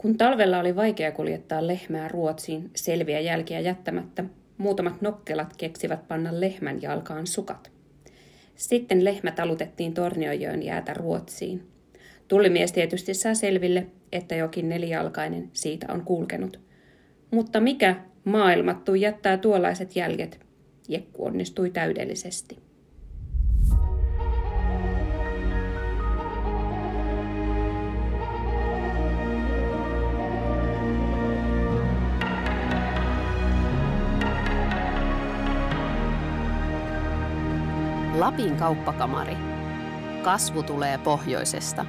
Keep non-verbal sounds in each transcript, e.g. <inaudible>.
Kun talvella oli vaikea kuljettaa lehmää Ruotsiin selviä jälkiä jättämättä, muutamat nokkelat keksivät panna lehmän jalkaan sukat. Sitten lehmä talutettiin Torniojoen jäätä Ruotsiin. Tullimies tietysti saa selville, että jokin nelijalkainen siitä on kulkenut. Mutta mikä maailmattu jättää tuollaiset jäljet? Jekku onnistui täydellisesti. Lapin kauppakamari. Kasvu tulee pohjoisesta.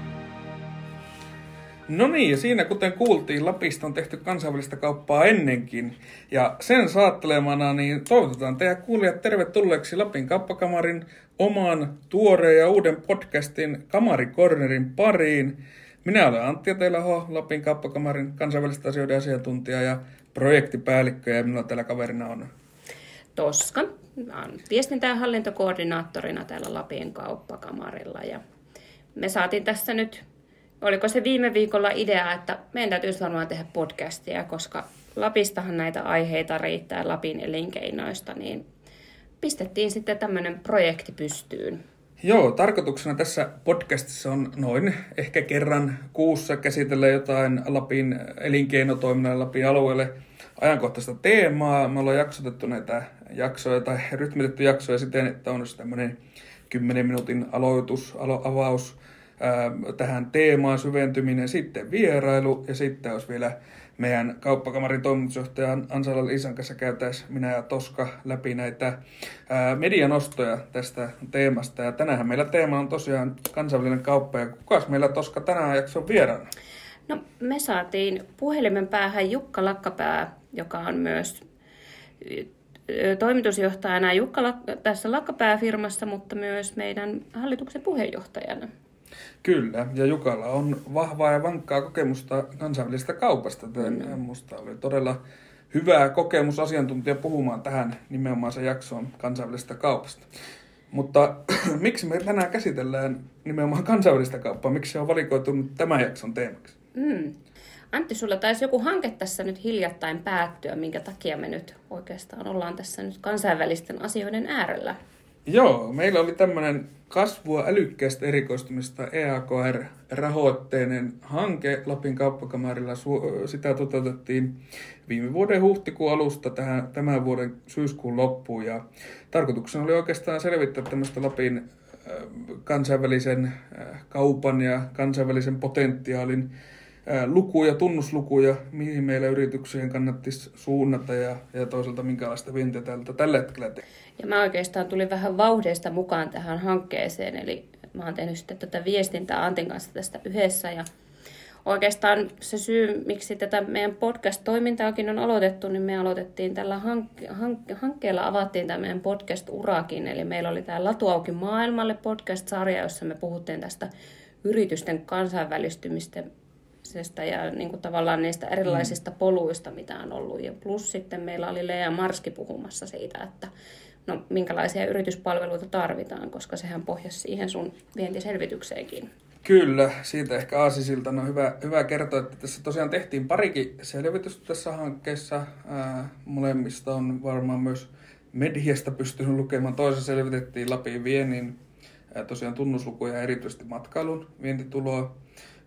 No niin, ja siinä kuten kuultiin, Lapista on tehty kansainvälistä kauppaa ennenkin. Ja sen saattelemana niin toivotetaan teidän kuulijat tervetulleeksi Lapin kauppakamarin oman tuoreen ja uuden podcastin Kamarikornerin pariin. Minä olen Antti Telaho, Lapin kauppakamarin kansainvälistä asioiden asiantuntija ja projektipäällikkö, ja minulla täällä kaverina on Toska. Mä olen viestintä- ja hallintokoordinaattorina täällä Lapin kauppakamarilla. Ja me saatiin tässä nyt, oliko se viime viikolla idea, että meidän täytyisi varmaan tehdä podcastia, koska Lapistahan näitä aiheita riittää Lapin elinkeinoista, niin pistettiin sitten tämmöinen projekti pystyyn. Joo, tarkoituksena tässä podcastissa on noin ehkä kerran kuussa käsitellä jotain Lapin elinkeinotoiminnan Lapin alueelle ajankohtaista teemaa. Me ollaan jaksotettu näitä jaksoja tai rytmitetty jaksoja siten, että on tämmöinen 10 minuutin aloitus, alo, avaus ää, tähän teemaan, syventyminen, sitten vierailu ja sitten olisi vielä meidän kauppakamarin toimitusjohtajan Ansala Liisan kanssa käytäisiin minä ja Toska läpi näitä ää, medianostoja tästä teemasta. Ja tänään meillä teema on tosiaan kansainvälinen kauppa. Ja kukas meillä Toska tänään jakson vieraana? No, me saatiin puhelimen päähän Jukka Lakkapää, joka on myös toimitusjohtajana Jukka tässä Lakkapää-firmassa, mutta myös meidän hallituksen puheenjohtajana. Kyllä, ja Jukalla on vahvaa ja vankkaa kokemusta kansainvälisestä kaupasta. Mm. Minusta oli todella hyvä kokemus asiantuntija puhumaan tähän nimenomaan se jaksoon kansainvälisestä kaupasta. Mutta <clears throat> miksi me tänään käsitellään nimenomaan kansainvälistä kauppaa? Miksi se on valikoitunut tämän jakson teemaksi? Mm. Antti, sulla taisi joku hanke tässä nyt hiljattain päättyä, minkä takia me nyt oikeastaan ollaan tässä nyt kansainvälisten asioiden äärellä. Joo, meillä oli tämmöinen kasvua älykkäästä erikoistumista EAKR-rahoitteinen hanke Lapin kauppakamarilla. Sitä toteutettiin viime vuoden huhtikuun alusta tähän, tämän vuoden syyskuun loppuun. Ja tarkoituksena oli oikeastaan selvittää tämmöistä Lapin kansainvälisen kaupan ja kansainvälisen potentiaalin lukuja, tunnuslukuja, mihin meillä yrityksien kannattaisi suunnata ja, ja toisaalta minkälaista vientiä tältä tällä hetkellä tehdään. Ja mä oikeastaan tulin vähän vauhdeista mukaan tähän hankkeeseen, eli mä oon tehnyt sitten tätä viestintää Antin kanssa tästä yhdessä ja oikeastaan se syy, miksi tätä meidän podcast-toimintaakin on aloitettu, niin me aloitettiin tällä hank- hank- hankkeella avattiin tämä meidän podcast-urakin. Eli meillä oli tämä Latuauki maailmalle podcast-sarja, jossa me puhuttiin tästä yritysten kansainvälistymistä ja niin kuin tavallaan niistä erilaisista mm. poluista, mitä on ollut. Ja plus sitten meillä oli Lea Marski puhumassa siitä, että no, minkälaisia yrityspalveluita tarvitaan, koska sehän pohjasi siihen sun vientiselvitykseenkin. Kyllä, siitä ehkä Aasisilta on hyvä, hyvä kertoa, että tässä tosiaan tehtiin parikin selvitystä tässä hankkeessa. Ää, molemmista on varmaan myös mediasta pystynyt lukemaan. Toisessa selvitettiin Lapin viennin tosiaan tunnuslukuja erityisesti matkailun vientituloa.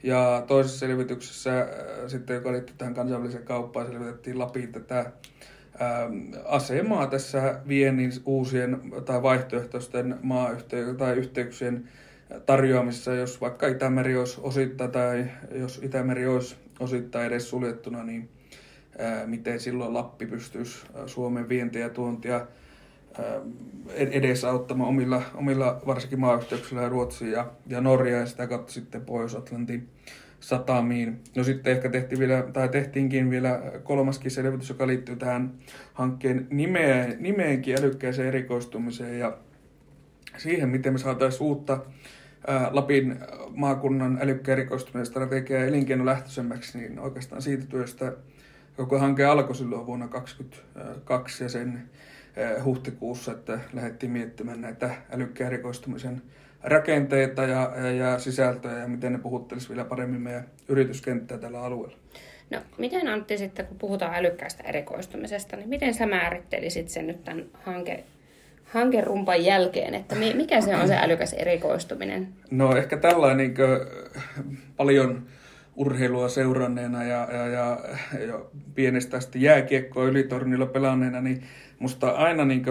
Ja toisessa selvityksessä äh, sitten, joka liittyy tähän kansainväliseen kauppaan, selvitettiin Lapin tätä ähm, asemaa tässä viennin uusien tai vaihtoehtoisten maayhteyksien tai yhteyksien tarjoamisessa, jos vaikka Itämeri olisi osittain tai jos Itämeri olisi osittain edes suljettuna, niin äh, miten silloin Lappi pystyisi äh, Suomen vientiä ja tuontia edesauttamaan omilla, omilla varsinkin maayhteyksillä Ruotsiin ja, ja Norja ja sitä kautta sitten Pohjois-Atlantin satamiin. No sitten ehkä tehtiin vielä, tai tehtiinkin vielä kolmaskin selvitys, joka liittyy tähän hankkeen nimeen, nimeenkin älykkääseen erikoistumiseen ja siihen, miten me saataisiin uutta ää, Lapin maakunnan älykkään erikoistumisen strategiaa elinkeinolähtöisemmäksi, niin oikeastaan siitä työstä koko hanke alkoi silloin vuonna 2022 ja sen huhtikuussa, että lähdettiin miettimään näitä älykkään erikoistumisen rakenteita ja, ja, ja sisältöjä ja miten ne puhuttelisi vielä paremmin meidän yrityskenttää tällä alueella. No, miten Antti sitten, kun puhutaan älykkäästä erikoistumisesta, niin miten sä määrittelisit sen nyt tämän hanke, hankerumpan jälkeen, että mikä se on se älykäs erikoistuminen? No ehkä tällainen niin paljon urheilua seuranneena ja, ja, ja, ja pienestä asti jääkiekkoa ylitornilla pelanneena, niin musta aina niin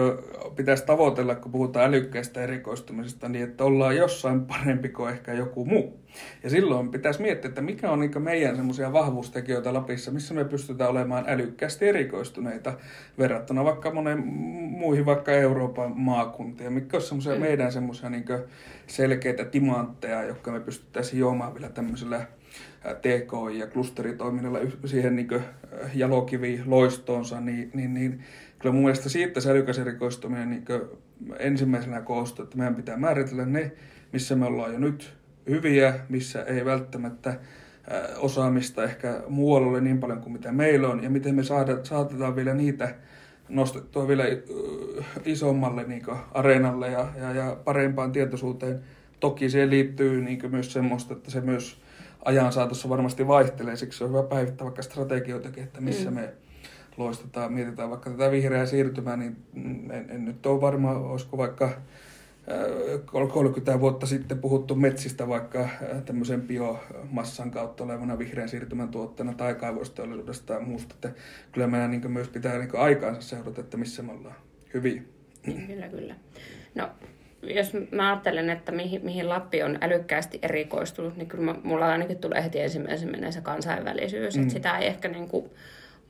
pitäisi tavoitella, kun puhutaan älykkäistä erikoistumisesta, niin että ollaan jossain parempi kuin ehkä joku muu. Ja silloin pitäisi miettiä, että mikä on niin meidän semmoisia vahvuustekijöitä Lapissa, missä me pystytään olemaan älykkäästi erikoistuneita verrattuna vaikka monen muihin vaikka Euroopan maakuntiin. Mikä on semmoisia mm. meidän semmoisia niin selkeitä timantteja, jotka me pystyttäisiin juomaan vielä tämmöisellä TK- ja klusteritoiminnalla siihen niin jalokivi loistoonsa, niin, niin, niin kyllä mun mielestä siitä se älykäs erikoistuminen niin ensimmäisenä koostuu, että meidän pitää määritellä ne, missä me ollaan jo nyt hyviä, missä ei välttämättä osaamista ehkä muualla ole niin paljon kuin mitä meillä on, ja miten me saada, saatetaan vielä niitä nostettua vielä isommalle niin areenalle ja, ja, ja parempaan tietoisuuteen. Toki siihen liittyy niin myös semmoista, että se myös ajan saatossa varmasti vaihtelee, siksi on hyvä päivittää vaikka strategioitakin, että missä mm. me loistetaan, mietitään vaikka tätä vihreää siirtymää, niin en, en nyt ole varma, olisiko vaikka 30 vuotta sitten puhuttu metsistä vaikka tämmöisen biomassan kautta olevana vihreän siirtymän tuotteena tai kaivosteollisuudesta tai muusta. Että kyllä meidän niin myös pitää niin aikaansa seurata, että missä me ollaan hyviä. Niin, kyllä, kyllä. No, jos mä ajattelen, että mihin, mihin Lappi on älykkäästi erikoistunut, niin kyllä mulla ainakin tulee heti ensimmäisenä se kansainvälisyys. Mm. Että sitä ei ehkä niin kuin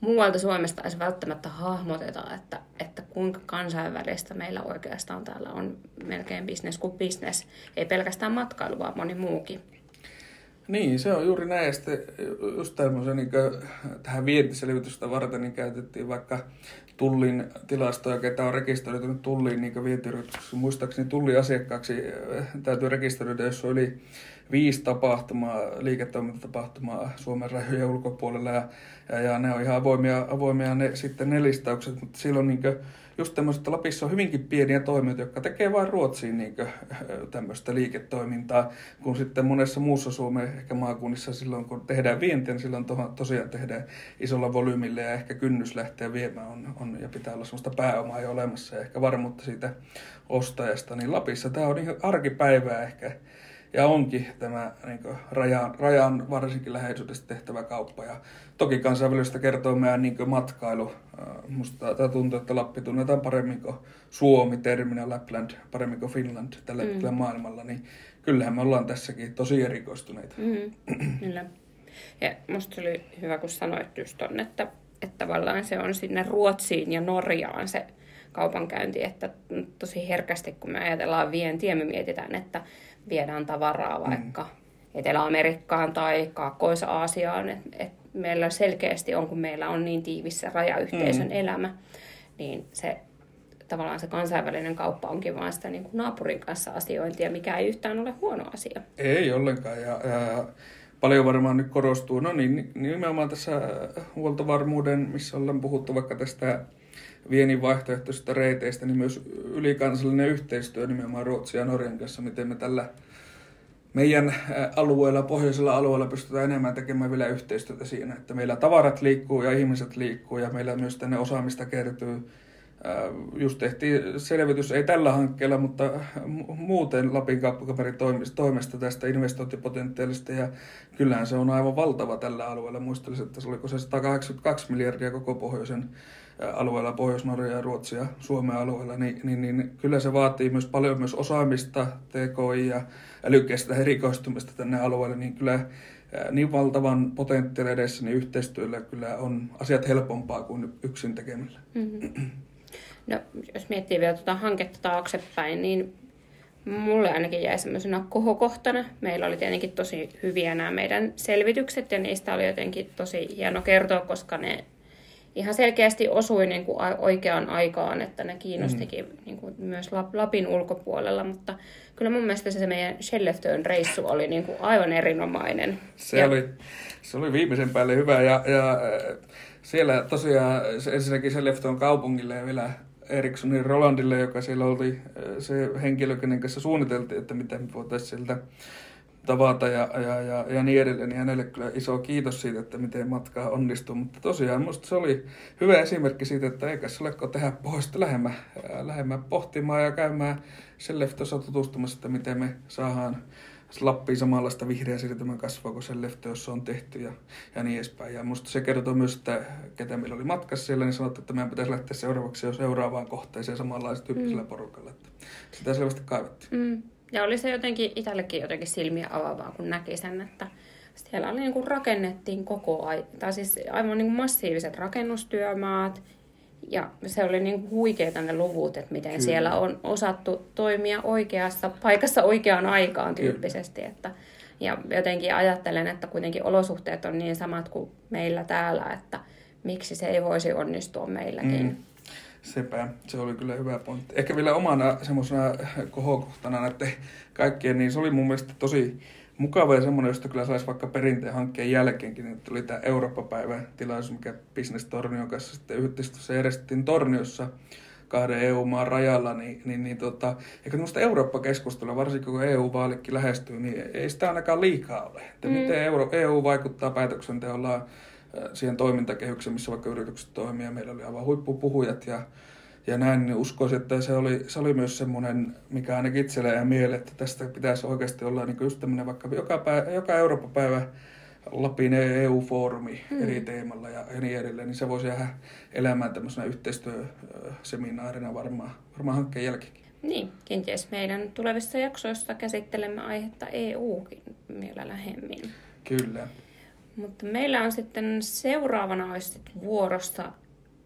muualta Suomesta edes välttämättä hahmoteta, että, että kuinka kansainvälistä meillä oikeastaan täällä on melkein business kuin business. Ei pelkästään matkailu, vaan moni muukin. Niin, se on juuri näin. Sitten just tämmöisen niin tähän vientiselvitystä varten niin käytettiin vaikka Tullin tilastoja, ketä on rekisteröitynyt Tulliin niin vientiyrityksessä. Muistaakseni Tullin asiakkaaksi äh, täytyy rekisteröidä, jos on yli viisi tapahtumaa, liiketoimintatapahtumaa Suomen rajojen ulkopuolella ja, ja, ja ne on ihan avoimia, avoimia ne, sitten ne listaukset, mutta silloin niin just tämmöiset, Lapissa on hyvinkin pieniä toimijoita, jotka tekee vain Ruotsiin niin kuin, tämmöistä liiketoimintaa, kun sitten monessa muussa Suomen ehkä maakunnissa silloin, kun tehdään vientiä, niin silloin to, tosiaan tehdään isolla volyymilla ja ehkä kynnys lähteä viemään on, on ja pitää olla semmoista pääomaa jo olemassa ja ehkä varmuutta siitä ostajasta, niin Lapissa tämä on niin arkipäivää ehkä ja onkin tämä niin rajan, rajan varsinkin läheisyydestä tehtävä kauppa. Ja toki kansainvälistä kertoo meidän niin matkailu. Musta tämä tuntuu, että Lappi tunnetaan paremmin kuin Suomi, terminä Lapland, paremmin kuin Finland tällä mm. hetkellä maailmalla. Niin kyllähän me ollaan tässäkin tosi erikoistuneita. Mm, kyllä. Ja musta oli hyvä, kun sanoit just ton, että, että tavallaan se on sinne Ruotsiin ja Norjaan se kaupankäynti, että tosi herkästi kun me ajatellaan vientiä, me mietitään, että viedään tavaraa mm. vaikka mm. Etelä-Amerikkaan tai Kaakkois-Aasiaan. Et, et meillä selkeästi on, kun meillä on niin tiivissä rajayhteisön mm. elämä, niin se tavallaan se kansainvälinen kauppa onkin vaan sitä niin kuin naapurin kanssa asiointia, mikä ei yhtään ole huono asia. Ei ollenkaan. Ja, ja paljon varmaan nyt korostuu, no niin, nimenomaan tässä huoltovarmuuden, missä ollaan puhuttu vaikka tästä viennin vaihtoehtoisista reiteistä, niin myös ylikansallinen yhteistyö nimenomaan Ruotsin ja Norjan kanssa, miten me tällä meidän alueella, pohjoisella alueella pystytään enemmän tekemään vielä yhteistyötä siinä, että meillä tavarat liikkuu ja ihmiset liikkuu ja meillä myös tänne osaamista kertyy. Just tehtiin selvitys, ei tällä hankkeella, mutta muuten Lapin kauppakaperin toimesta tästä investointipotentiaalista ja kyllähän se on aivan valtava tällä alueella. Muistelisin, että se oliko se 182 miljardia koko pohjoisen alueella, Pohjois-Norja ja Ruotsia ja Suomen alueella, niin, niin, niin kyllä se vaatii myös paljon myös osaamista, TKI ja älykkäistä erikoistumista tänne alueelle, niin kyllä niin valtavan potentiaalin edessä niin yhteistyöllä kyllä on asiat helpompaa kuin yksin tekemillä. Mm-hmm. No, jos miettii vielä tuota hanketta taaksepäin, niin mulle ainakin jäi semmoisena kohokohtana. Meillä oli tietenkin tosi hyviä nämä meidän selvitykset ja niistä oli jotenkin tosi hieno kertoa, koska ne ihan selkeästi osui niin kuin oikeaan aikaan, että ne kiinnostikin mm. niin kuin myös Lapin ulkopuolella, mutta kyllä mun mielestä se meidän Skellefteön reissu oli niin kuin aivan erinomainen. Se, ja... oli, se oli viimeisen päälle hyvä ja, ja siellä tosiaan ensinnäkin Skellefteön kaupungille ja vielä Erikssonin Rolandille, joka siellä oli se henkilö, kenen kanssa suunniteltiin, että miten me voitaisiin sieltä tavata ja, ja, ja, ja niin edelleen. Niin hänelle kyllä iso kiitos siitä, että miten matka onnistuu. Mutta tosiaan minusta se oli hyvä esimerkki siitä, että eikä se oleko tehdä pohjoista lähemmän, lähemmän pohtimaan ja käymään sen leftossa tutustumassa, että miten me saadaan Lappiin samanlaista vihreä siirtymän kasvua kuin sen lefto, jossa on tehty ja, ja niin edespäin. Ja musta se kertoo myös, että ketä meillä oli matkassa siellä, niin sanottu, että meidän pitäisi lähteä seuraavaksi jo seuraavaan kohteeseen samanlaisella tyyppisellä mm. porukalla. Että sitä selvästi kaivettiin. Mm. Ja oli se jotenkin, itsellekin jotenkin silmiä avaavaa, kun näki sen, että siellä oli niin kuin rakennettiin koko ajan, tai siis aivan niin kuin massiiviset rakennustyömaat, ja se oli niin huikeita ne luvut, että miten Kyllä. siellä on osattu toimia oikeassa paikassa oikeaan aikaan tyyppisesti. Kyllä. Että, ja jotenkin ajattelen, että kuitenkin olosuhteet on niin samat kuin meillä täällä, että miksi se ei voisi onnistua meilläkin. Mm. Sepä, se oli kyllä hyvä pointti. Ehkä vielä omana semmoisena kohokohtana näiden kaikkien, niin se oli mun mielestä tosi mukava ja semmoinen, josta kyllä saisi vaikka perinteen hankkeen jälkeenkin, niin tuli tämä Eurooppa-päivän tilaisuus, mikä Business Tornion kanssa sitten yhdessä järjestettiin Torniossa kahden EU-maan rajalla, niin, niin, niin tota, eikö tämmöistä Eurooppa-keskustelua, varsinkin kun EU-vaalikin lähestyy, niin ei sitä ainakaan liikaa ole. Että mm. miten Euro, EU vaikuttaa päätöksenteollaan siihen toimintakehykseen, missä vaikka yritykset toimii, ja meillä oli aivan huippupuhujat ja ja näin, niin uskoisin, että se oli, se oli myös semmoinen, mikä ainakin itselle ja mieleen, että tästä pitäisi oikeasti olla niin just tämmöinen vaikka joka, päivä, joka Eurooppa-päivä Lapin EU-foorumi hmm. eri teemalla ja, ja niin edelleen, niin se voisi jäädä elämään tämmöisenä yhteistyöseminaarina varmaan, varmaan hankkeen jälkeenkin. Niin, kenties meidän tulevissa jaksoissa käsittelemme aihetta EUkin vielä lähemmin. Kyllä. Mutta meillä on sitten seuraavana olisi vuorossa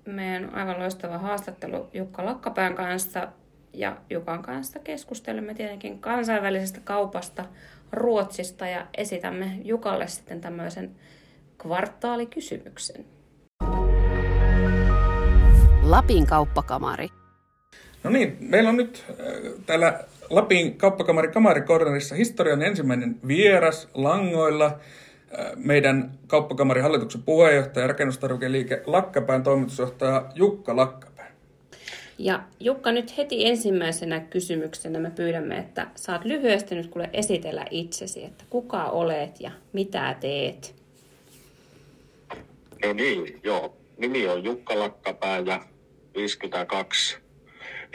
meidän aivan loistava haastattelu Jukka Lakkapään kanssa. Ja Jukan kanssa keskustelemme tietenkin kansainvälisestä kaupasta Ruotsista ja esitämme Jukalle sitten tämmöisen kvartaalikysymyksen. Lapin kauppakamari. No niin, meillä on nyt äh, täällä Lapin kauppakamari kamarikornerissa historian ensimmäinen vieras langoilla meidän kauppakamarin hallituksen puheenjohtaja ja rakennustarvikeliike Lakkapään toimitusjohtaja Jukka Lakkapää. Ja Jukka, nyt heti ensimmäisenä kysymyksenä me pyydämme, että saat lyhyesti nyt kuule esitellä itsesi, että kuka olet ja mitä teet. No niin, joo. Nimi on Jukka Lakkapää ja 52,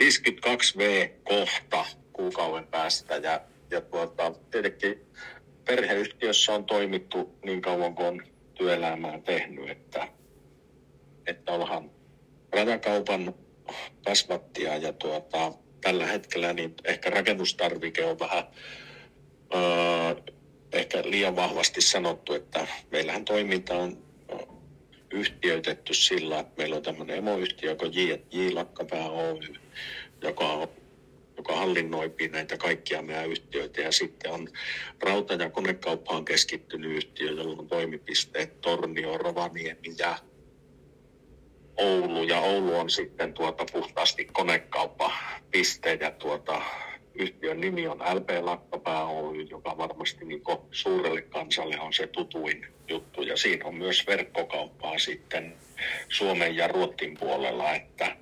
52V kohta kuukauden päästä. Ja, ja tuota, tietenkin perheyhtiössä on toimittu niin kauan kuin on työelämää tehnyt, että, että ollaan rajakaupan kasvattia ja tuota, tällä hetkellä niin ehkä rakennustarvike on vähän öö, ehkä liian vahvasti sanottu, että meillähän toiminta on yhtiöitetty sillä, että meillä on tämmöinen emoyhtiö, joka J. J. Lakkapää Oy, joka on joka hallinnoi näitä kaikkia meidän yhtiöitä. Ja sitten on rauta- ja konekauppaan keskittynyt yhtiö, jolla on toimipisteet Tornio, Rovaniemi ja Oulu. Ja Oulu on sitten tuota puhtaasti konekauppapiste ja tuota, yhtiön nimi on LP Lakkapää Oy, joka varmasti niin suurelle kansalle on se tutuin juttu. Ja siinä on myös verkkokauppaa sitten Suomen ja Ruotsin puolella, että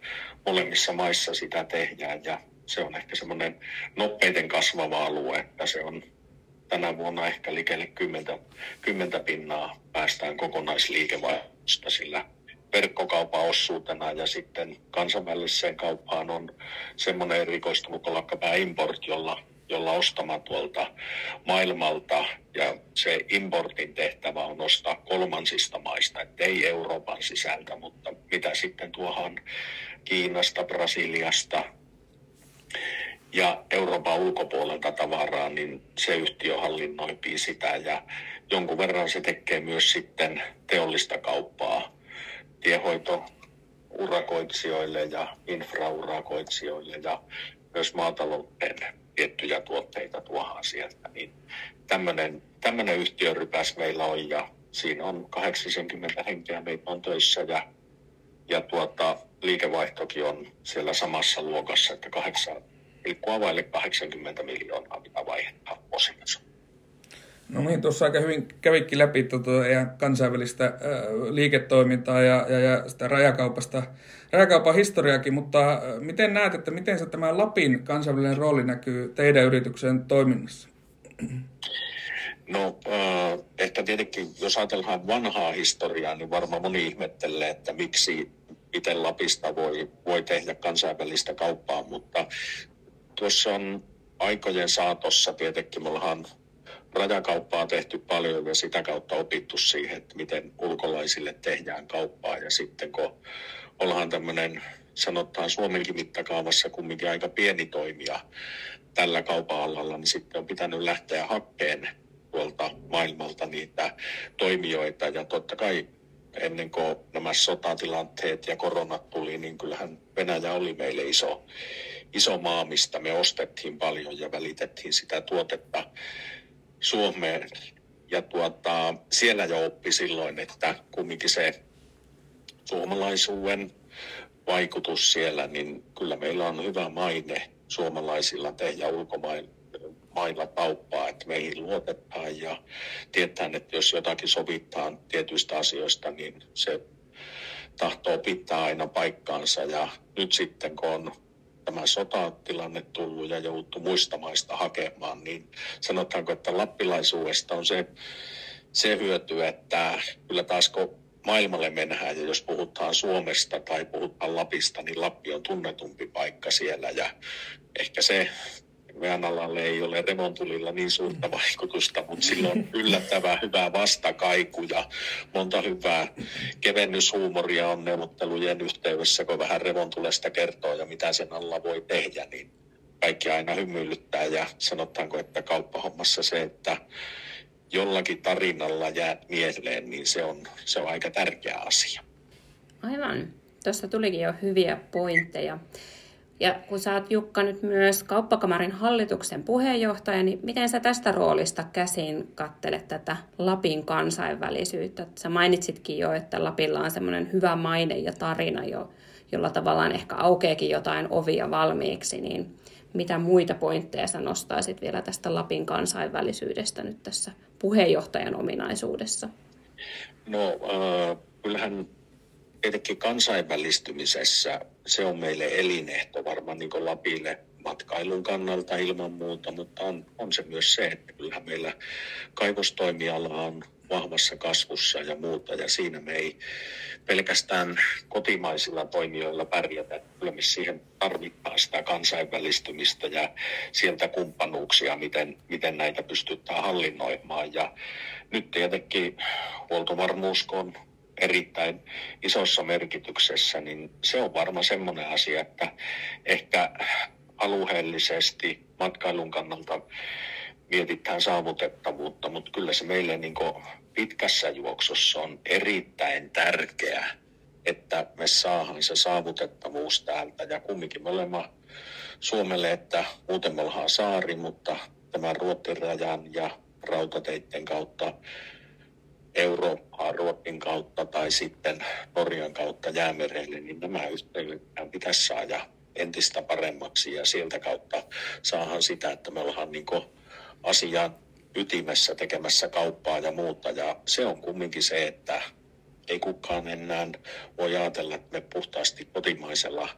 molemmissa maissa sitä tehdään. Ja se on ehkä semmoinen nopeiten kasvava alue, että se on tänä vuonna ehkä liikelle 10, 10 pinnaa päästään kokonaisliikevaihdosta sillä verkkokaupan osuutena ja sitten kansainväliseen kauppaan on semmoinen erikoistunut kuin lakkapää import, jolla, jolla ostamaan tuolta maailmalta. Ja se importin tehtävä on ostaa kolmansista maista, että ei Euroopan sisältä, mutta mitä sitten tuohon Kiinasta, Brasiliasta, ja Euroopan ulkopuolelta tavaraa, niin se yhtiö hallinnoipii sitä ja jonkun verran se tekee myös sitten teollista kauppaa tiehoito urakoitsijoille ja infraurakoitsijoille ja myös maatalouden tiettyjä tuotteita tuohon sieltä. Niin tämmöinen yhtiörypäs meillä on ja siinä on 80 henkeä meitä on töissä ja, ja tuota, liikevaihtokin on siellä samassa luokassa, että 8, availle 80 miljoonaa, mitä vaihtaa osinsa. No niin, tuossa aika hyvin kävikin läpi tuota kansainvälistä liiketoimintaa ja, ja, ja sitä rajakaupasta, rajakaupan historiaakin, mutta miten näet, että miten se tämä Lapin kansainvälinen rooli näkyy teidän yrityksen toiminnassa? No äh, ehkä tietenkin, jos ajatellaan vanhaa historiaa, niin varmaan moni ihmettelee, että miksi miten Lapista voi, voi tehdä kansainvälistä kauppaa, mutta tuossa on aikojen saatossa tietenkin me ollaan rajakauppaa tehty paljon ja sitä kautta opittu siihen, että miten ulkolaisille tehdään kauppaa. Ja sitten kun ollaan tämmöinen, sanotaan Suomenkin mittakaavassa kumminkin aika pieni toimija tällä kaupan alalla, niin sitten on pitänyt lähteä hakkeen tuolta maailmalta niitä toimijoita. Ja totta kai ennen kuin nämä sotatilanteet ja koronat tuli, niin kyllähän Venäjä oli meille iso, iso maa, mistä me ostettiin paljon ja välitettiin sitä tuotetta Suomeen. Ja tuota, siellä jo oppi silloin, että kumminkin se suomalaisuuden vaikutus siellä, niin kyllä meillä on hyvä maine suomalaisilla tehdä ulkomailla kauppaa, että meihin luotetaan ja tietää, että jos jotakin sovitaan tietyistä asioista, niin se tahtoo pitää aina paikkaansa. Ja nyt sitten kun on tämä sotatilanne tullut ja jouduttu muista maista hakemaan, niin sanotaanko, että lappilaisuudesta on se, se hyöty, että kyllä taas kun maailmalle mennään ja jos puhutaan Suomesta tai puhutaan Lapista, niin Lappi on tunnetumpi paikka siellä. Ja ehkä se alalle ei ole remontulilla niin suurta vaikutusta, mutta sillä on yllättävän hyvää vastakaiku ja monta hyvää kevennyshuumoria on neuvottelujen yhteydessä, kun vähän remontulesta kertoo ja mitä sen alla voi tehdä, niin kaikki aina hymyilyttää ja sanotaanko, että kauppahommassa se, että jollakin tarinalla jäät mieleen, niin se on, se on aika tärkeä asia. Aivan. Tuossa tulikin jo hyviä pointteja. Ja kun sä oot Jukka nyt myös kauppakamarin hallituksen puheenjohtaja, niin miten sä tästä roolista käsin kattelet tätä Lapin kansainvälisyyttä? Sä mainitsitkin jo, että Lapilla on semmoinen hyvä maine ja tarina, jo, jolla tavallaan ehkä aukeekin jotain ovia valmiiksi, niin mitä muita pointteja sä nostaisit vielä tästä Lapin kansainvälisyydestä nyt tässä puheenjohtajan ominaisuudessa? No, äh, kyllähän tietenkin kansainvälistymisessä se on meille elinehto varmaan niin kuin Lapille matkailun kannalta ilman muuta, mutta on, on se myös se, että kyllähän meillä kaivostoimiala on vahvassa kasvussa ja muuta, ja siinä me ei pelkästään kotimaisilla toimijoilla pärjätä. Kyllä me siihen tarvittaa sitä kansainvälistymistä ja sieltä kumppanuuksia, miten, miten näitä pystytään hallinnoimaan. Ja nyt tietenkin huoltovarmuus, kun on erittäin isossa merkityksessä, niin se on varmaan semmoinen asia, että ehkä alueellisesti matkailun kannalta mietitään saavutettavuutta, mutta kyllä se meille niin pitkässä juoksussa on erittäin tärkeää, että me saadaan se saavutettavuus täältä. Ja kumminkin me olemme Suomelle, että muuten me ollaan saari, mutta tämän Ruotsin rajan ja rautateiden kautta Eurooppaan Ruotsin kautta tai sitten Norjan kautta jäämerelle, niin nämä yhteydet pitäisi saada entistä paremmaksi ja sieltä kautta saahan sitä, että me ollaan niin asian ytimessä tekemässä kauppaa ja muuta. Ja se on kumminkin se, että ei kukaan enää voi ajatella, että me puhtaasti kotimaisella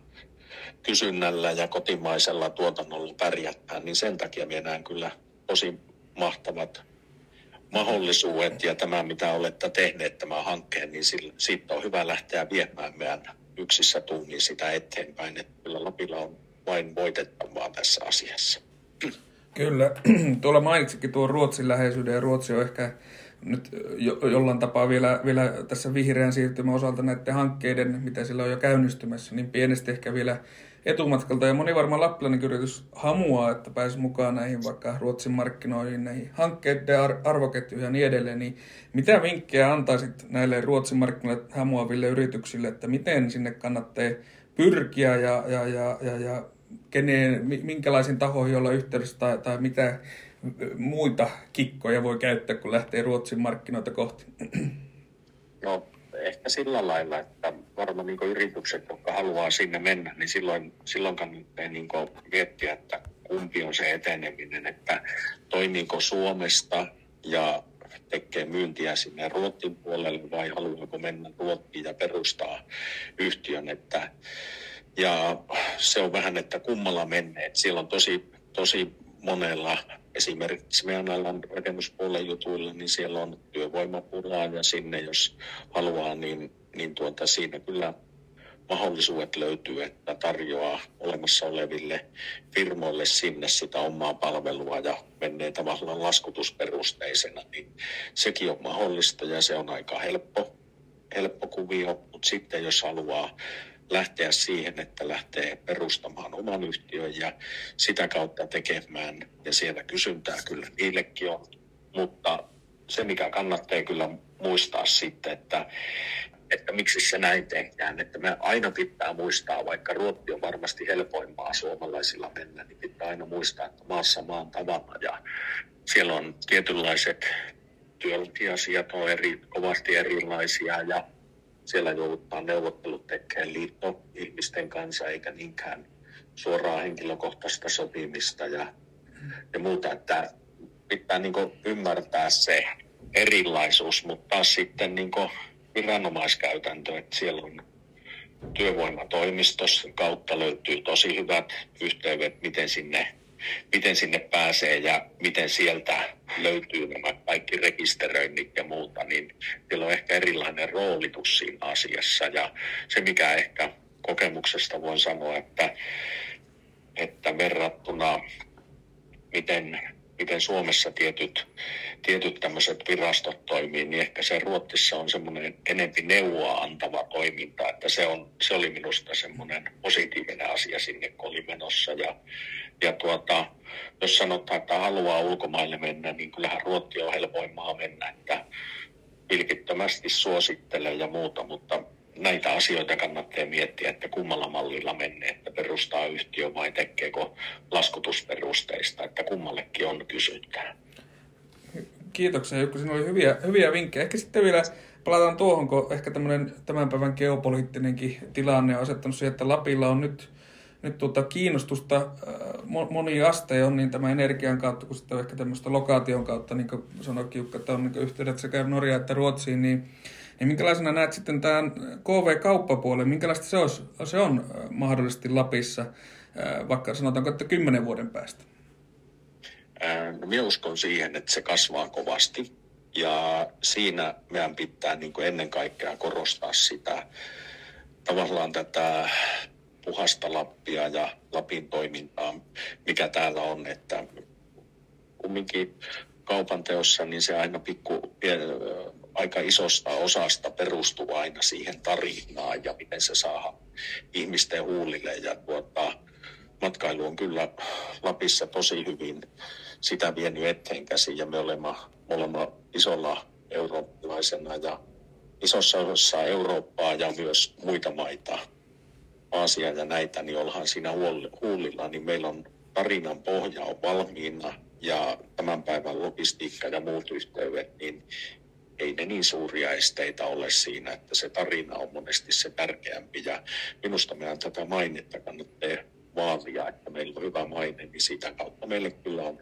kysynnällä ja kotimaisella tuotannolla pärjätään, niin sen takia me näen kyllä tosi mahtavat mahdollisuudet ja tämä, mitä olette tehneet tämän hankkeen, niin siitä on hyvä lähteä viemään meidän yksissä tunnin sitä eteenpäin, että kyllä Lapilla on vain voitettavaa tässä asiassa. Kyllä, <clears throat> tuolla mainitsikin tuon Ruotsin läheisyyden ja Ruotsi on ehkä nyt jo, jollain tapaa vielä, vielä tässä vihreän siirtymän osalta näiden hankkeiden, mitä sillä on jo käynnistymässä, niin pienesti ehkä vielä etumatkalta. Ja moni varmaan lappilainen yritys hamuaa, että pääsi mukaan näihin vaikka Ruotsin markkinoihin, näihin hankkeiden ar- arvoketjuihin ja niin edelleen. Niin mitä vinkkejä antaisit näille Ruotsin markkinoille hamuaville yrityksille, että miten sinne kannattaa pyrkiä ja, ja, ja, ja, ja keneen, minkälaisiin tahoihin olla yhteydessä tai, tai mitä muita kikkoja voi käyttää, kun lähtee Ruotsin markkinoita kohti? No ehkä sillä lailla, että varmaan niin yritykset, jotka haluaa sinne mennä, niin silloin, silloin kannattaa niin miettiä, että kumpi on se eteneminen, että toimiiko Suomesta ja tekee myyntiä sinne Ruotsin puolelle vai haluaako mennä Ruottiin ja perustaa yhtiön. Että, ja se on vähän, että kummalla menneet. Siellä on tosi, tosi monella esimerkiksi meidän alan rakennuspuolen jutuilla, niin siellä on työvoimapulaa ja sinne jos haluaa, niin, niin tuota, siinä kyllä mahdollisuudet löytyy, että tarjoaa olemassa oleville firmoille sinne sitä omaa palvelua ja menee tavallaan laskutusperusteisena, niin sekin on mahdollista ja se on aika helppo, helppo kuvio, mutta sitten jos haluaa lähteä siihen, että lähtee perustamaan oman yhtiön ja sitä kautta tekemään, ja siellä kysyntää kyllä niillekin on, mutta se mikä kannattaa kyllä muistaa sitten, että että miksi se näin tehdään. Että me aina pitää muistaa, vaikka Ruotti on varmasti helpoimpaa suomalaisilla mennä, niin pitää aina muistaa, että maassa maan tavalla ja siellä on tietynlaiset työasiat on eri, kovasti erilaisia ja siellä joudutaan neuvottelut tekemään liitto ihmisten kanssa eikä niinkään suoraa henkilökohtaista sopimista ja, ja muuta, että pitää niin ymmärtää se erilaisuus, mutta taas sitten niin viranomaiskäytäntö, että siellä on työvoimatoimistossa kautta löytyy tosi hyvät yhteydet, miten sinne, miten sinne pääsee ja miten sieltä löytyy nämä kaikki rekisteröinnit ja muuta, niin siellä on ehkä erilainen roolitus siinä asiassa. Ja se, mikä ehkä kokemuksesta voin sanoa, että, että verrattuna miten miten Suomessa tietyt, tietyt tämmöiset virastot toimii, niin ehkä se Ruotsissa on semmoinen enempi neuvoa antava toiminta, että se, on, se oli minusta semmoinen positiivinen asia sinne, kun oli menossa. Ja, ja tuota, jos sanotaan, että haluaa ulkomaille mennä, niin kyllähän Ruotti on helpoin maa mennä, että vilkittömästi suosittelen ja muuta, mutta näitä asioita kannattaa miettiä, että kummalla mallilla menee, että perustaa yhtiö vai tekeekö laskutusperusteista, että kummallekin on kysyntää. Kiitoksia Jukka, sinulla oli hyviä, hyviä vinkkejä. Ehkä sitten vielä palataan tuohon, kun ehkä tämän päivän geopoliittinenkin tilanne on asettanut siihen, että Lapilla on nyt, nyt tuota kiinnostusta äh, moni aste on niin tämän energian kautta kuin sitten ehkä tämmöistä lokaation kautta, niin kuin sanoikin Jukka, että on niin yhteydet sekä Norjaan että Ruotsiin, niin niin minkälaisena näet sitten tämän KV-kauppapuolen, minkälaista se, olisi, se on äh, mahdollisesti Lapissa, äh, vaikka sanotaanko, että kymmenen vuoden päästä? No minä uskon siihen, että se kasvaa kovasti. Ja siinä meidän pitää niin kuin ennen kaikkea korostaa sitä tavallaan tätä puhasta Lappia ja Lapin toimintaa, mikä täällä on, että kumminkin kaupan teossa, niin se aina pikku aika isosta osasta perustuu aina siihen tarinaan ja miten se saa ihmisten huulille. Ja tuota, matkailu on kyllä Lapissa tosi hyvin sitä vienyt eteen käsin ja me olemme, me olemme isolla eurooppalaisena ja isossa osassa Eurooppaa ja myös muita maita, Aasia ja näitä, niin ollaan siinä huulilla, niin meillä on tarinan pohja on valmiina ja tämän päivän logistiikka ja muut yhteydet, niin ei ne niin suuria esteitä ole siinä, että se tarina on monesti se tärkeämpi. Ja minusta meidän tätä mainetta kannattaa vaalia, että meillä on hyvä maine, niin sitä kautta meille kyllä on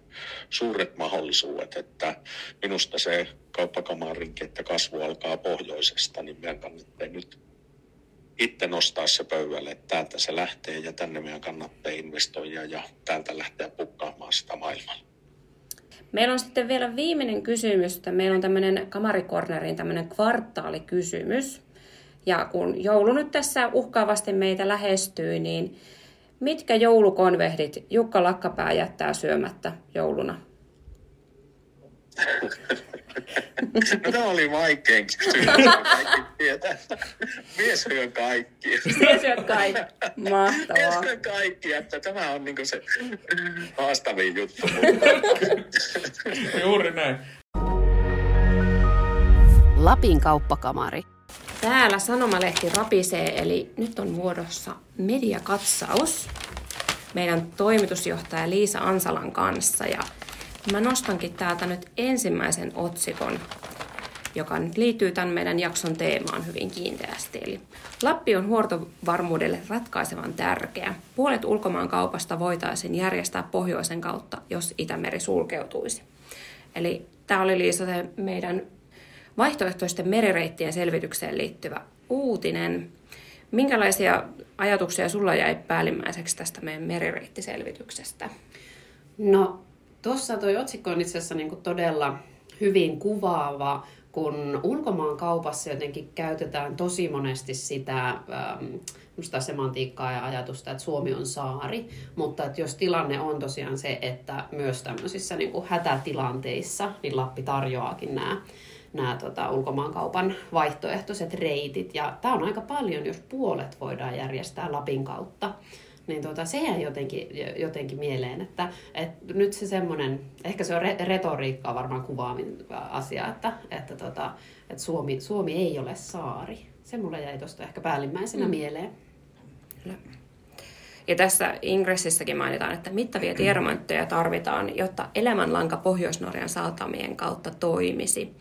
suuret mahdollisuudet, että minusta se kauppakamarinkin, että kasvu alkaa pohjoisesta, niin meidän kannattaa nyt itse nostaa se pöydälle, että täältä se lähtee ja tänne meidän kannattaa investoida ja täältä lähteä pukkaamaan sitä maailmalla. Meillä on sitten vielä viimeinen kysymys. Että meillä on tämmöinen Kamarikornerin tämmöinen kvartaalikysymys. Ja kun joulu nyt tässä uhkaavasti meitä lähestyy, niin mitkä joulukonvehdit Jukka Lakkapää jättää syömättä jouluna? <laughs> No, tämä oli vaikein kysymys. <laughs> Mies syö kaikki. Mies syö kaikki. Mahtavaa. Mies syö kaikki, että tämä on niinku se haastavin juttu. Juuri näin. Lapin kauppakamari. Täällä Sanomalehti rapisee, eli nyt on muodossa mediakatsaus meidän toimitusjohtaja Liisa Ansalan kanssa. Ja Mä nostankin täältä nyt ensimmäisen otsikon, joka nyt liittyy tämän meidän jakson teemaan hyvin kiinteästi. Eli Lappi on huortovarmuudelle ratkaisevan tärkeä. Puolet ulkomaan kaupasta voitaisiin järjestää pohjoisen kautta, jos Itämeri sulkeutuisi. Eli tämä oli Liisa se meidän vaihtoehtoisten merireittien selvitykseen liittyvä uutinen. Minkälaisia ajatuksia sulla jäi päällimmäiseksi tästä meidän merireittiselvityksestä? No, tuossa tuo otsikko on itse asiassa niin todella hyvin kuvaava, kun ulkomaan kaupassa jotenkin käytetään tosi monesti sitä ähm, semantiikkaa ja ajatusta, että Suomi on saari, mutta että jos tilanne on tosiaan se, että myös tämmöisissä niin kuin hätätilanteissa, niin Lappi tarjoaakin nämä nämä tota, ulkomaankaupan vaihtoehtoiset reitit. Ja tämä on aika paljon, jos puolet voidaan järjestää Lapin kautta. Niin tota, se jää jotenkin, jotenkin mieleen, että, että nyt se semmoinen, ehkä se on re- retoriikkaa varmaan kuvaavin asia, että, että, tota, että Suomi, Suomi ei ole saari. Se mulle jäi tuosta ehkä päällimmäisenä mm. mieleen. Kyllä. Ja tässä ingressissäkin mainitaan, että mittavia tiedonmontteja tarvitaan, jotta elämänlanka Pohjois-Norjan satamien kautta toimisi.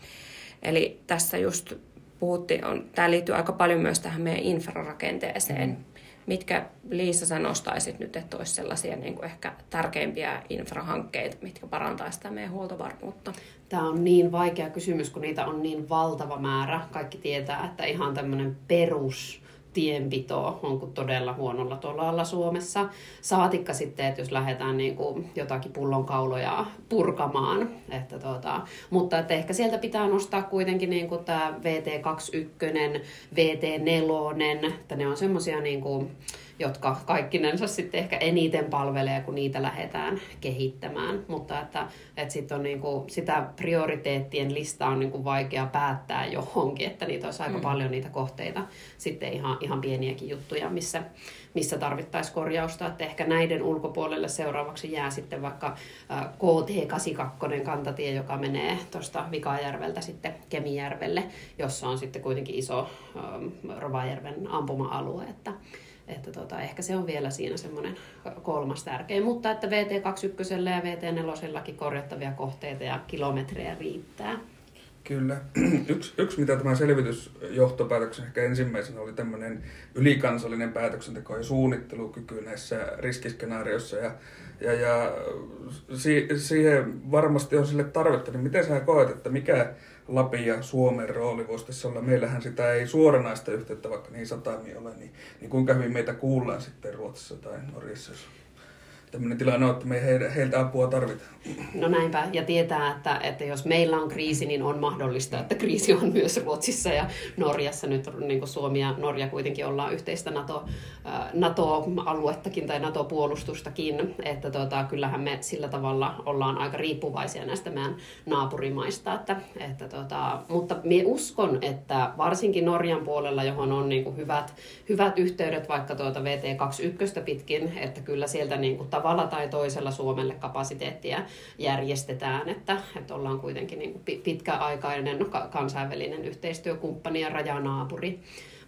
Eli tässä just puhuttiin, on, tämä liittyy aika paljon myös tähän meidän infrarakenteeseen. Mm. Mitkä Liisa sä nostaisit nyt, että olisi sellaisia niin kuin ehkä tärkeimpiä infrahankkeita, mitkä parantaisivat sitä meidän huoltovarmuutta? Tämä on niin vaikea kysymys, kun niitä on niin valtava määrä. Kaikki tietää, että ihan tämmöinen perus tienpito on todella huonolla tolalla Suomessa. Saatikka sitten, että jos lähdetään niin kuin jotakin pullonkauloja purkamaan. Että tota, mutta että ehkä sieltä pitää nostaa kuitenkin niin kuin tämä VT21, VT4, että ne on semmoisia niin kuin, jotka kaikkinensa sitten ehkä eniten palvelee, kun niitä lähdetään kehittämään. Mutta että, että sit on niinku, sitä prioriteettien listaa on niinku vaikea päättää johonkin, että niitä olisi aika mm. paljon niitä kohteita, sitten ihan, ihan pieniäkin juttuja, missä, missä tarvittaisiin korjausta. Että ehkä näiden ulkopuolelle seuraavaksi jää sitten vaikka KT82 kantatie, joka menee tuosta Vikajärveltä sitten Kemijärvelle, jossa on sitten kuitenkin iso Rovajärven ampuma-alue. Että, että tota, ehkä se on vielä siinä semmoinen kolmas tärkein, mutta että VT21 ja VT4 korjattavia kohteita ja kilometrejä riittää. Kyllä. <clears throat> Yksi, yksi mitä tämä selvitysjohtopäätöksen ehkä ensimmäisenä oli tämmöinen ylikansallinen päätöksenteko ja suunnittelukyky näissä riskiskenaarioissa. Ja, ja, ja si, siihen varmasti on sille tarvetta. Niin miten sä koet, että mikä Lapin ja Suomen rooli voisi tässä olla? Meillähän sitä ei suoranaista yhteyttä, vaikka niin satamia ole, niin, niin kuinka hyvin meitä kuullaan sitten Ruotsissa tai Norjassa? Tämmöinen tilanne on, että me heiltä, apua tarvitaan. No näinpä, ja tietää, että, että jos meillä on kriisi, niin on mahdollista, että kriisi on myös Ruotsissa ja Norjassa. Nyt niin kuin Suomi ja Norja kuitenkin ollaan yhteistä NATO, NATO-aluettakin tai NATO-puolustustakin, että tota, kyllähän me sillä tavalla ollaan aika riippuvaisia näistä meidän naapurimaista. Että, että tota, mutta me uskon, että varsinkin Norjan puolella, johon on niin kuin hyvät, hyvät yhteydet vaikka tuota VT21 pitkin, että kyllä sieltä niin kuin tavalla tai toisella Suomelle kapasiteettia järjestetään, että, että ollaan kuitenkin niin pitkäaikainen kansainvälinen yhteistyökumppani ja rajanaapuri.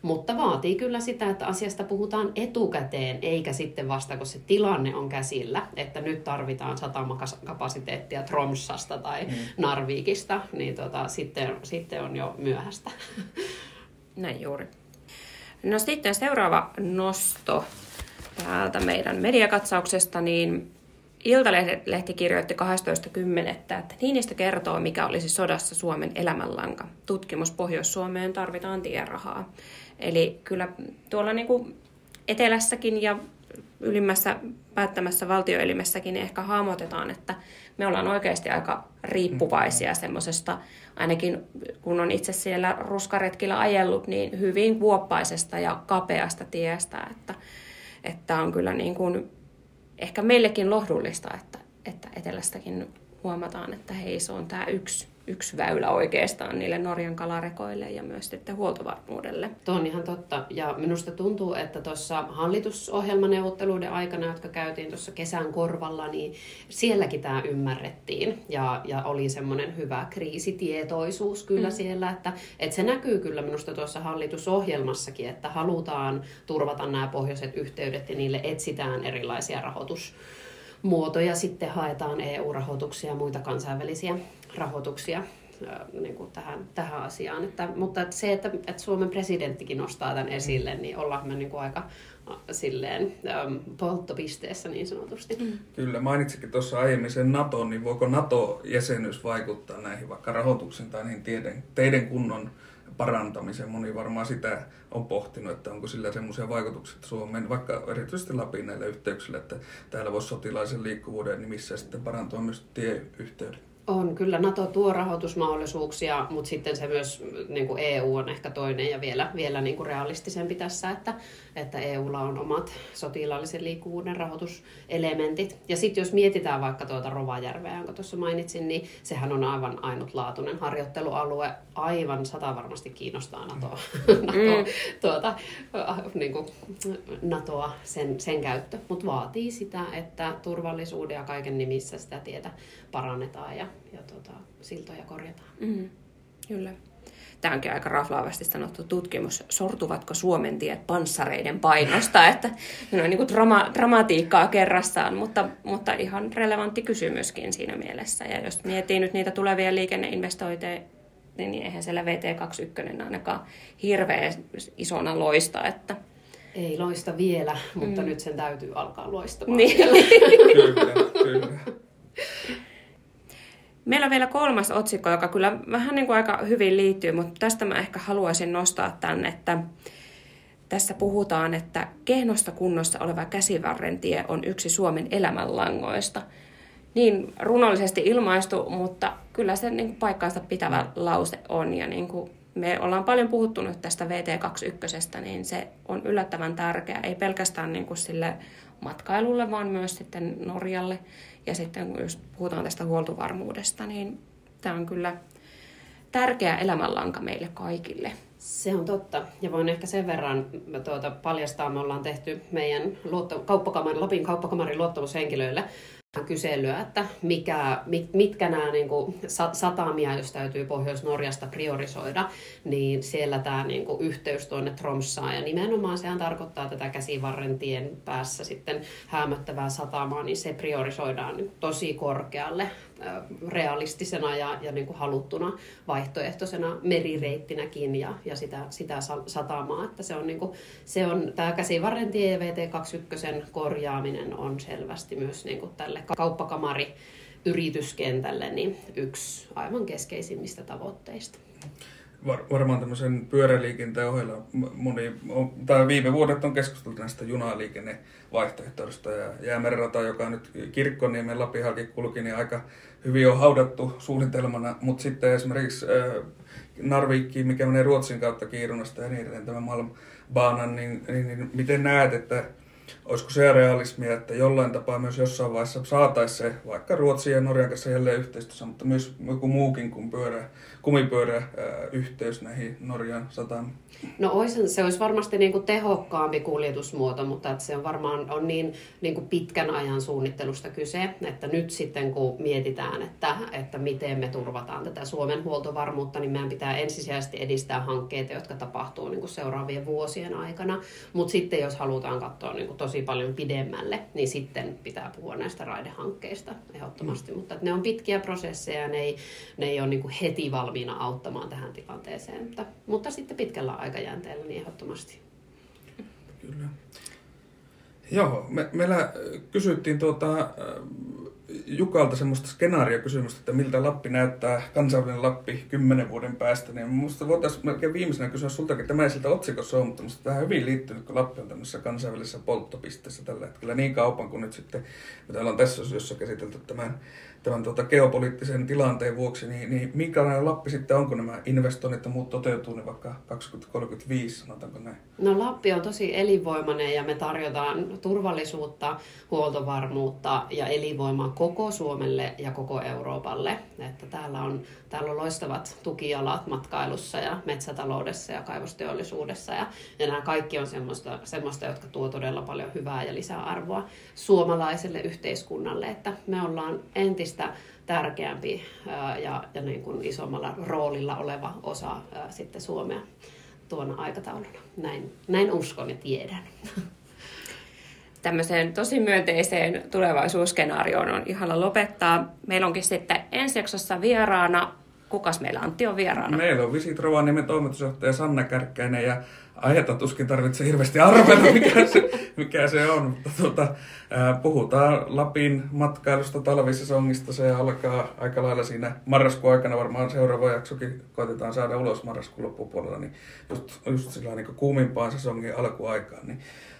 Mutta vaatii kyllä sitä, että asiasta puhutaan etukäteen, eikä sitten vasta, kun se tilanne on käsillä, että nyt tarvitaan satamakapasiteettia Tromsasta tai mm. Narvikista, niin tota, sitten, sitten on jo myöhäistä. Näin juuri. No sitten seuraava nosto täältä meidän mediakatsauksesta, niin Iltalehti kirjoitti 12.10. että Niinistö kertoo, mikä olisi sodassa Suomen elämänlanka. Tutkimus Pohjois-Suomeen tarvitaan tierahaa. Eli kyllä tuolla niin kuin etelässäkin ja ylimmässä päättämässä valtioelimessäkin ehkä hahmotetaan, että me ollaan oikeasti aika riippuvaisia semmoisesta, ainakin kun on itse siellä ruskaretkillä ajellut, niin hyvin vuoppaisesta ja kapeasta tiestä, että että on kyllä niin kuin, ehkä meillekin lohdullista, että, että etelästäkin huomataan, että hei, se on tämä yksi yksi väylä oikeastaan niille Norjan kalarekoille ja myös sitten huoltovarmuudelle. Tuo on ihan totta. Ja minusta tuntuu, että tuossa hallitusohjelmaneuvotteluiden aikana, jotka käytiin tuossa kesän korvalla, niin sielläkin tämä ymmärrettiin. Ja, ja oli semmoinen hyvä kriisitietoisuus kyllä mm. siellä, että, että se näkyy kyllä minusta tuossa hallitusohjelmassakin, että halutaan turvata nämä pohjoiset yhteydet ja niille etsitään erilaisia rahoitus muotoja sitten haetaan EU-rahoituksia ja muita kansainvälisiä rahoituksia niin kuin tähän, tähän asiaan. Että, mutta että se, että, että Suomen presidenttikin nostaa tämän esille, niin ollaan me niin kuin aika silleen polttopisteessä niin sanotusti. Mm. Kyllä, mainitsikin tuossa aiemmin sen NATO, niin voiko NATO-jäsenyys vaikuttaa näihin vaikka rahoituksen tai niihin teiden, teiden kunnon parantamiseen? Moni varmaan sitä on pohtinut, että onko sillä semmoisia vaikutuksia Suomeen, vaikka erityisesti Lapin näillä yhteyksillä, että täällä voisi sotilaisen liikkuvuuden nimissä sitten parantua myös tieyhteydet. On, kyllä NATO tuo rahoitusmahdollisuuksia, mutta sitten se myös niin kuin EU on ehkä toinen ja vielä, vielä niin kuin realistisempi tässä, että, että EUlla on omat sotilaallisen liikkuvuuden rahoituselementit. Ja sitten jos mietitään vaikka tuota Rovajärveä, jonka tuossa mainitsin, niin sehän on aivan ainutlaatuinen harjoittelualue. Aivan sata varmasti kiinnostaa NATOa, <laughs> NATO, mm. tuota, niin kuin NATOa sen, sen käyttö, mutta vaatii sitä, että turvallisuuden ja kaiken nimissä sitä tietä parannetaan ja, ja tota, siltoja korjataan. Mm, kyllä. Tämä onkin aika raflaavasti sanottu tutkimus. Sortuvatko Suomen tiet panssareiden painosta? <laughs> että no, niin kuin drama, dramatiikkaa kerrassaan, mutta, mutta ihan relevantti kysymyskin siinä mielessä. Ja jos miettii nyt niitä tulevia liikenneinvestointeja, niin eihän siellä VT21 ainakaan hirveän isona loista. Että... Ei loista vielä, mutta mm. nyt sen täytyy alkaa loistamaan. Niin. <laughs> kyllä, kyllä. Meillä on vielä kolmas otsikko, joka kyllä vähän niin kuin aika hyvin liittyy, mutta tästä mä ehkä haluaisin nostaa tänne, että tässä puhutaan, että kehnosta kunnossa oleva käsivarren tie on yksi Suomen elämänlangoista. Niin runollisesti ilmaistu, mutta kyllä se niin kuin paikkaansa pitävä lause on. Ja niin kuin me ollaan paljon puhuttu nyt tästä VT21, niin se on yllättävän tärkeä. Ei pelkästään niin kuin sille matkailulle, vaan myös sitten Norjalle. Ja sitten jos puhutaan tästä huoltovarmuudesta, niin tämä on kyllä tärkeä elämänlanka meille kaikille. Se on totta. Ja voin ehkä sen verran tuota, paljastaa, me ollaan tehty meidän luotto, kauppakamarin, Lapin kauppakamarin luottamushenkilöille kyselyä, että mikä, mit, mitkä nämä niin kuin, satamia, jos täytyy Pohjois-Norjasta priorisoida, niin siellä tämä niin kuin, yhteys tuonne Tromssaan ja nimenomaan sehän tarkoittaa tätä käsivarren tien päässä sitten häämöttävää satamaa, niin se priorisoidaan tosi korkealle realistisena ja, ja niin kuin haluttuna vaihtoehtoisena merireittinäkin ja, ja sitä, sitä satamaa. Että se on, niin kuin, se on tämä käsivarren tie VT21 korjaaminen on selvästi myös niin kuin tälle kauppakamari yrityskentälle niin yksi aivan keskeisimmistä tavoitteista. Var, varmaan tämmöisen pyöräliikenteen ohella moni, tai viime vuodet on keskusteltu näistä junaliikennevaihtoehtoista ja jäämerenrata, joka nyt Kirkkoniemen Lapihalki kulki, niin aika hyvin on haudattu suunnitelmana, mutta sitten esimerkiksi äh, Narvikki, mikä menee Ruotsin kautta Kiirunasta ja niin edelleen, tämä Malmbaanan, niin, niin, niin miten näet, että olisiko se realismia, että jollain tapaa myös jossain vaiheessa saataisiin se vaikka Ruotsin ja Norjan kanssa jälleen yhteistyössä, mutta myös joku muukin kuin pyörä, kumipyörä ää, yhteys näihin Norjan satamiin? No olisi, se olisi varmasti niin kuin tehokkaampi kuljetusmuoto, mutta että se on varmaan on niin, niin kuin pitkän ajan suunnittelusta kyse, että nyt sitten kun mietitään, että, että miten me turvataan tätä Suomen huoltovarmuutta, niin meidän pitää ensisijaisesti edistää hankkeita, jotka tapahtuu niin kuin seuraavien vuosien aikana. Mutta sitten jos halutaan katsoa niin kuin tosi paljon pidemmälle, niin sitten pitää puhua näistä raidehankkeista ehdottomasti. Mm. Mutta ne on pitkiä prosesseja, ne ei, ne ei ole niin kuin heti valmiina auttamaan tähän tilanteeseen. Mutta, mutta sitten pitkällä aikajänteellä niin ehdottomasti. Kyllä. Joo, me, meillä kysyttiin tuota, Jukalta semmoista skenaariokysymystä, että miltä Lappi näyttää, kansainvälinen Lappi kymmenen vuoden päästä, niin minusta voitaisiin melkein viimeisenä kysyä sultakin, tämä ei siltä otsikossa ole, mutta minusta tähän hyvin liittynyt, kun Lappi on tämmöisessä kansainvälisessä polttopisteessä tällä hetkellä niin kaupan kuin nyt sitten, täällä on tässä osiossa käsitelty tämän tämän tuota geopoliittisen tilanteen vuoksi, niin, niin minkälainen Lappi sitten on, kun nämä investoinnit ja muut toteutuu, niin vaikka 2035, sanotaanko näin? No Lappi on tosi elinvoimainen ja me tarjotaan turvallisuutta, huoltovarmuutta ja elinvoimaa koko Suomelle ja koko Euroopalle. Että täällä on, täällä on loistavat tukialat matkailussa ja metsätaloudessa ja kaivosteollisuudessa ja, ja nämä kaikki on semmoista, semmoista, jotka tuo todella paljon hyvää ja lisäarvoa suomalaiselle yhteiskunnalle, että me ollaan entistä entistä tärkeämpi ja, ja niin kuin isommalla roolilla oleva osa sitten Suomea tuona aikatauluna. Näin, näin uskon ja tiedän. <laughs> Tämmöiseen tosi myönteiseen tulevaisuusskenaarioon on ihana lopettaa. Meillä onkin sitten ensi jaksossa vieraana kukas meillä Antti on vieraana? Meillä on Visit Rovaniemen toimitusjohtaja Sanna Kärkkäinen ja aihetta tuskin tarvitsee hirveästi arvella, mikä se, <laughs> mikä se on. Mutta tuota, puhutaan Lapin matkailusta, talvisesongista. Se alkaa aika lailla siinä marraskuun aikana. Varmaan seuraava jaksokin koitetaan saada ulos marraskuun loppupuolella. Niin just, just sillä niin kuumimpaan sesongin alkuaikaan. Niin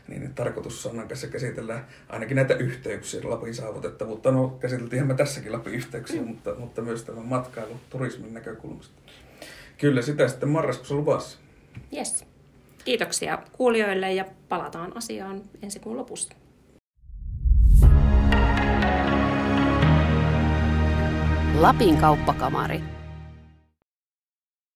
niin, niin tarkoitus Sannan kanssa käsitellään ainakin näitä yhteyksiä, Lapin saavutettavuutta. No käsiteltiin me tässäkin Lapin yhteyksiä, mm. mutta, mutta myös tämän matkailu, turismin näkökulmasta. Kyllä, sitä sitten marraskuussa luvassa. Yes. Kiitoksia kuulijoille ja palataan asiaan ensi kuun lopussa. Lapin kauppakamari.